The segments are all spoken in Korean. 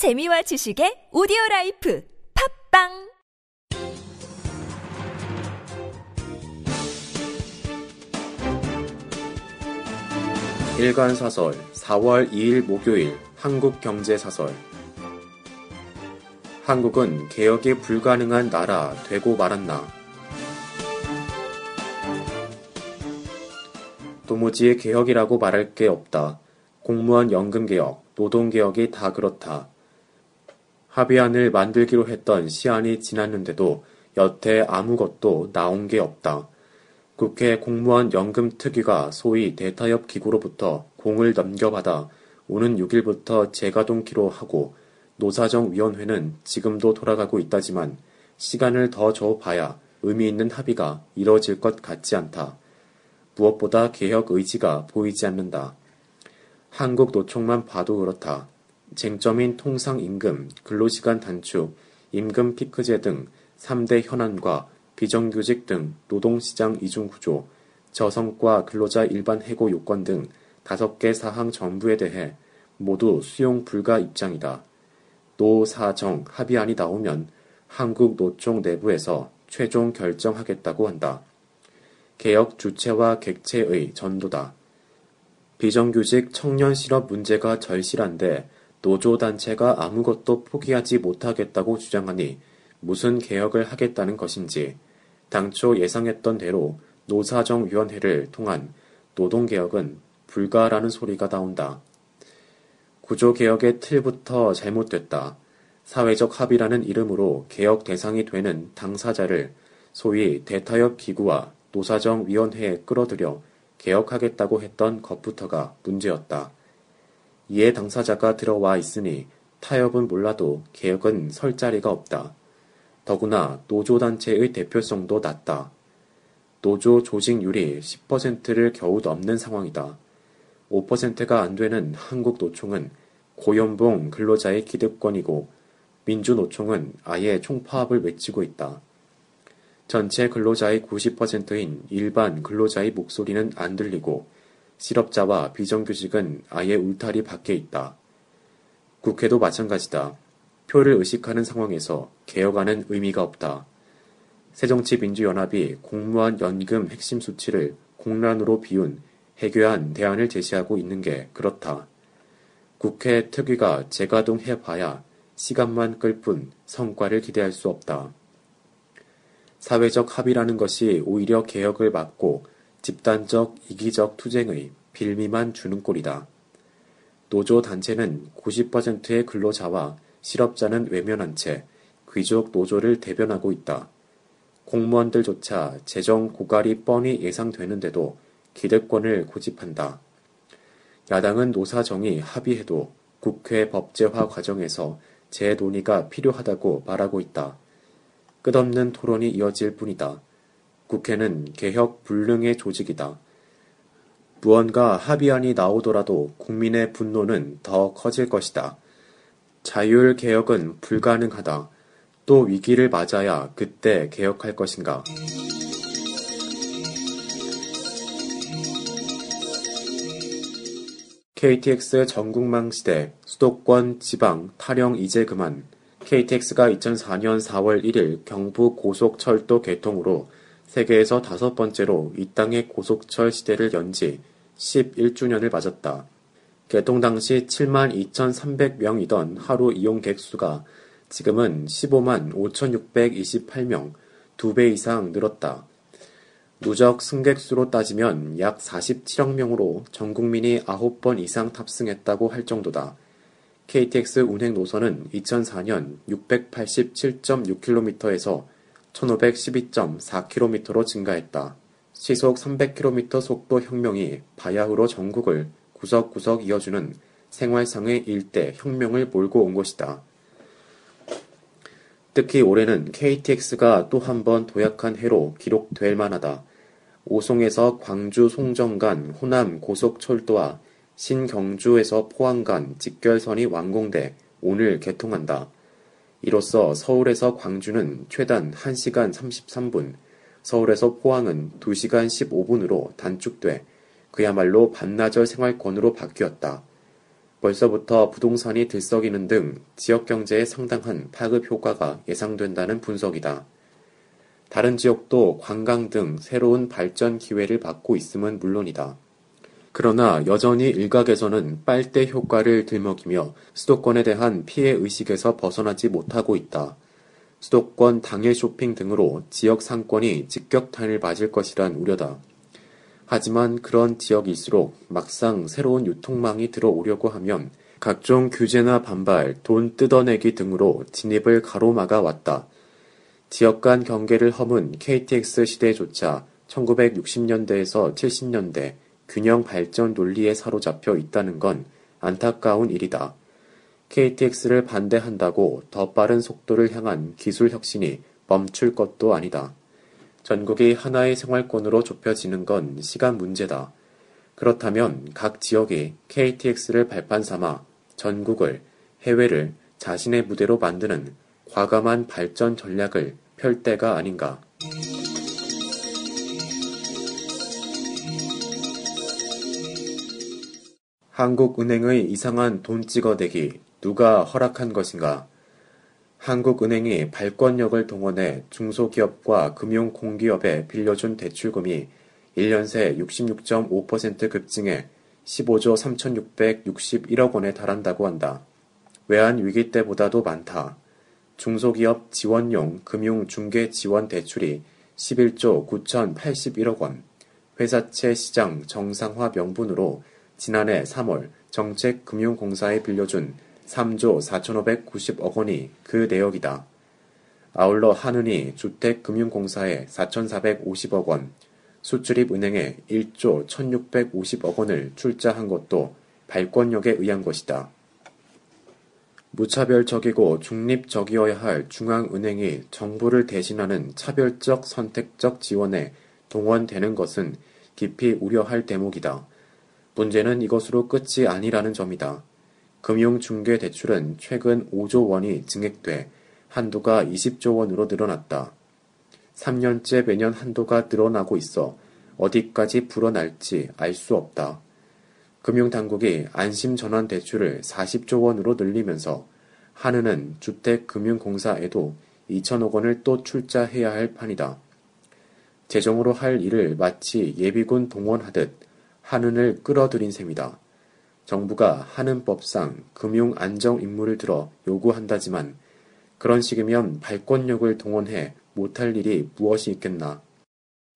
재미와 지식의 오디오 라이프 팟빵 일간 사설 4월 2일 목요일 한국 경제 사설 한국은 개혁이 불가능한 나라 되고 말았나 도무지 개혁이라고 말할 게 없다. 공무원 연금 개혁, 노동 개혁이 다 그렇다. 합의안을 만들기로 했던 시한이 지났는데도 여태 아무것도 나온 게 없다. 국회 공무원 연금 특위가 소위 대타협 기구로부터 공을 넘겨받아 오는 6일부터 재가동키로 하고 노사정위원회는 지금도 돌아가고 있다지만 시간을 더 줘봐야 의미 있는 합의가 이뤄질 것 같지 않다. 무엇보다 개혁 의지가 보이지 않는다. 한국 노총만 봐도 그렇다. 쟁점인 통상임금, 근로시간 단축, 임금 피크제 등 3대 현안과 비정규직 등 노동시장 이중구조, 저성과 근로자 일반 해고 요건 등 5개 사항 전부에 대해 모두 수용 불가 입장이다. 노사정 합의안이 나오면 한국 노총 내부에서 최종 결정하겠다고 한다. 개혁 주체와 객체의 전도다. 비정규직 청년 실업 문제가 절실한데 노조단체가 아무것도 포기하지 못하겠다고 주장하니 무슨 개혁을 하겠다는 것인지 당초 예상했던 대로 노사정위원회를 통한 노동개혁은 불가라는 소리가 나온다. 구조개혁의 틀부터 잘못됐다. 사회적 합의라는 이름으로 개혁 대상이 되는 당사자를 소위 대타협 기구와 노사정위원회에 끌어들여 개혁하겠다고 했던 것부터가 문제였다. 이에 당사자가 들어와 있으니 타협은 몰라도 개혁은 설 자리가 없다. 더구나 노조단체의 대표성도 낮다. 노조 조직률이 10%를 겨우 넘는 상황이다. 5%가 안 되는 한국 노총은 고연봉 근로자의 기득권이고 민주노총은 아예 총파업을 외치고 있다. 전체 근로자의 90%인 일반 근로자의 목소리는 안 들리고 실업자와 비정규직은 아예 울타리 밖에 있다. 국회도 마찬가지다. 표를 의식하는 상황에서 개혁안은 의미가 없다. 새정치민주연합이 공무원 연금 핵심 수치를 공란으로 비운 해결한 대안을 제시하고 있는 게 그렇다. 국회 특위가 재가동해봐야 시간만 끌 뿐 성과를 기대할 수 없다. 사회적 합의라는 것이 오히려 개혁을 막고 집단적 이기적 투쟁의 빌미만 주는 꼴이다. 노조 단체는 90%의 근로자와 실업자는 외면한 채 귀족 노조를 대변하고 있다. 공무원들조차 재정 고갈이 뻔히 예상되는데도 기득권을 고집한다. 야당은 노사정이 합의해도 국회 법제화 과정에서 재논의가 필요하다고 말하고 있다. 끝없는 토론이 이어질 뿐이다. 국회는 개혁 불능의 조직이다. 무언가 합의안이 나오더라도 국민의 분노는 더 커질 것이다. 자율 개혁은 불가능하다. 또 위기를 맞아야 그때 개혁할 것인가. KTX 전국망 시대 수도권 지방 타령 이제 그만 KTX가 2004년 4월 1일 경부 고속철도 개통으로 세계에서 다섯 번째로 이 땅의 고속철 시대를 연 지 11주년을 맞았다. 개통 당시 7만 2,300명이던 하루 이용객 수가 지금은 15만 5,628명, 두 배 이상 늘었다. 누적 승객 수로 따지면 약 47억 명으로 전 국민이 9번 이상 탑승했다고 할 정도다. KTX 운행 노선은 2004년 687.6km에서 1512.4km로 증가했다. 시속 300km 속도 혁명이 바야흐로 전국을 구석구석 이어주는 생활상의 일대 혁명을 몰고 온 것이다. 특히 올해는 KTX가 또 한 번 도약한 해로 기록될 만하다. 오송에서 광주 송정 간 호남 고속철도와 신경주에서 포항 간 직결선이 완공돼 오늘 개통한다. 이로써 서울에서 광주는 최단 1시간 33분, 서울에서 포항은 2시간 15분으로 단축돼 그야말로 반나절 생활권으로 바뀌었다. 벌써부터 부동산이 들썩이는 등 지역 경제에 상당한 파급 효과가 예상된다는 분석이다. 다른 지역도 관광 등 새로운 발전 기회를 받고 있음은 물론이다. 그러나 여전히 일각에서는 빨대 효과를 들먹이며 수도권에 대한 피해 의식에서 벗어나지 못하고 있다. 수도권 당일 쇼핑 등으로 지역 상권이 직격탄을 맞을 것이란 우려다. 하지만 그런 지역일수록 막상 새로운 유통망이 들어오려고 하면 각종 규제나 반발, 돈 뜯어내기 등으로 진입을 가로막아 왔다. 지역 간 경계를 허문 KTX 시대조차 1960년대에서 70년대 균형 발전 논리에 사로잡혀 있다는 건 안타까운 일이다. KTX를 반대한다고 더 빠른 속도를 향한 기술 혁신이 멈출 것도 아니다. 전국이 하나의 생활권으로 좁혀지는 건 시간 문제다. 그렇다면 각 지역이 KTX를 발판 삼아 전국을, 해외를 자신의 무대로 만드는 과감한 발전 전략을 펼 때가 아닌가. 한국은행의 이상한 돈 찍어대기 누가 허락한 것인가? 한국은행이 발권력을 동원해 중소기업과 금융 공기업에 빌려준 대출금이 1년 새 66.5% 급증해 15조 3,661억 원에 달한다고 한다. 외환 위기 때보다도 많다. 중소기업 지원용 금융 중개 지원 대출이 11조 9,081억 원, 회사채 시장 정상화 명분으로 지난해 3월 정책금융공사에 빌려준 3조 4,590억 원이 그 내역이다. 아울러 한은이 주택금융공사에 4,450억 원, 수출입은행에 1조 1,650억 원을 출자한 것도 발권력에 의한 것이다. 무차별적이고 중립적이어야 할 중앙은행이 정부를 대신하는 차별적 선택적 지원에 동원되는 것은 깊이 우려할 대목이다. 문제는 이것으로 끝이 아니라는 점이다. 금융중개대출은 최근 5조 원이 증액돼 한도가 20조 원으로 늘어났다. 3년째 매년 한도가 늘어나고 있어 어디까지 불어날지 알 수 없다. 금융당국이 안심전환 대출을 40조 원으로 늘리면서 한은은 주택금융공사에도 2천억 원을 또 출자해야 할 판이다. 재정으로 할 일을 마치 예비군 동원하듯 한은을 끌어들인 셈이다. 정부가 한은법상 금융 안정 임무를 들어 요구한다지만 그런 식이면 발권력을 동원해 못할 일이 무엇이 있겠나.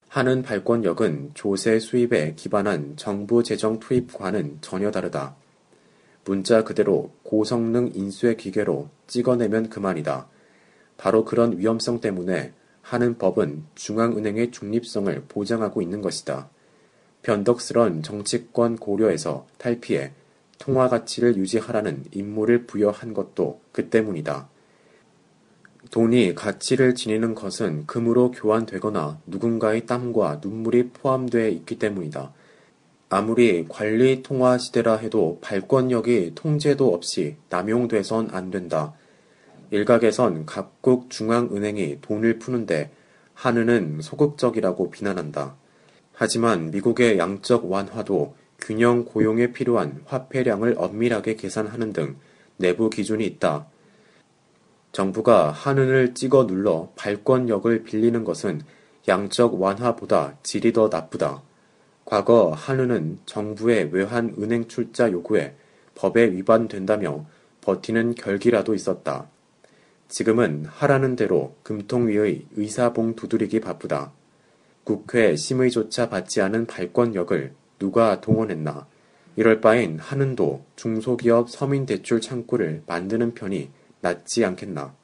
하는 발권력은 조세 수입에 기반한 정부 재정 투입과는 전혀 다르다. 문자 그대로 고성능 인쇄 기계로 찍어내면 그만이다. 바로 그런 위험성 때문에 하는 법은 중앙은행의 중립성을 보장하고 있는 것이다. 변덕스런 정치권 고려에서 탈피해 통화 가치를 유지하라는 임무를 부여한 것도 그 때문이다. 돈이 가치를 지니는 것은 금으로 교환되거나 누군가의 땀과 눈물이 포함되어 있기 때문이다. 아무리 관리 통화 시대라 해도 발권력이 통제도 없이 남용돼선 안 된다. 일각에선 각국 중앙은행이 돈을 푸는데 한은은 소극적이라고 비난한다. 하지만 미국의 양적 완화도 균형 고용에 필요한 화폐량을 엄밀하게 계산하는 등 내부 기준이 있다. 정부가 한은을 찍어 눌러 발권력을 빌리는 것은 양적 완화보다 질이 더 나쁘다. 과거 한은은 정부의 외환 은행 출자 요구에 법에 위반된다며 버티는 결기라도 있었다. 지금은 하라는 대로 금통위의 의사봉 두드리기 바쁘다. 국회 심의조차 받지 않은 발권력을 누가 동원했나. 이럴 바엔 한은도 중소기업 서민대출 창구를 만드는 편이 낫지 않겠나.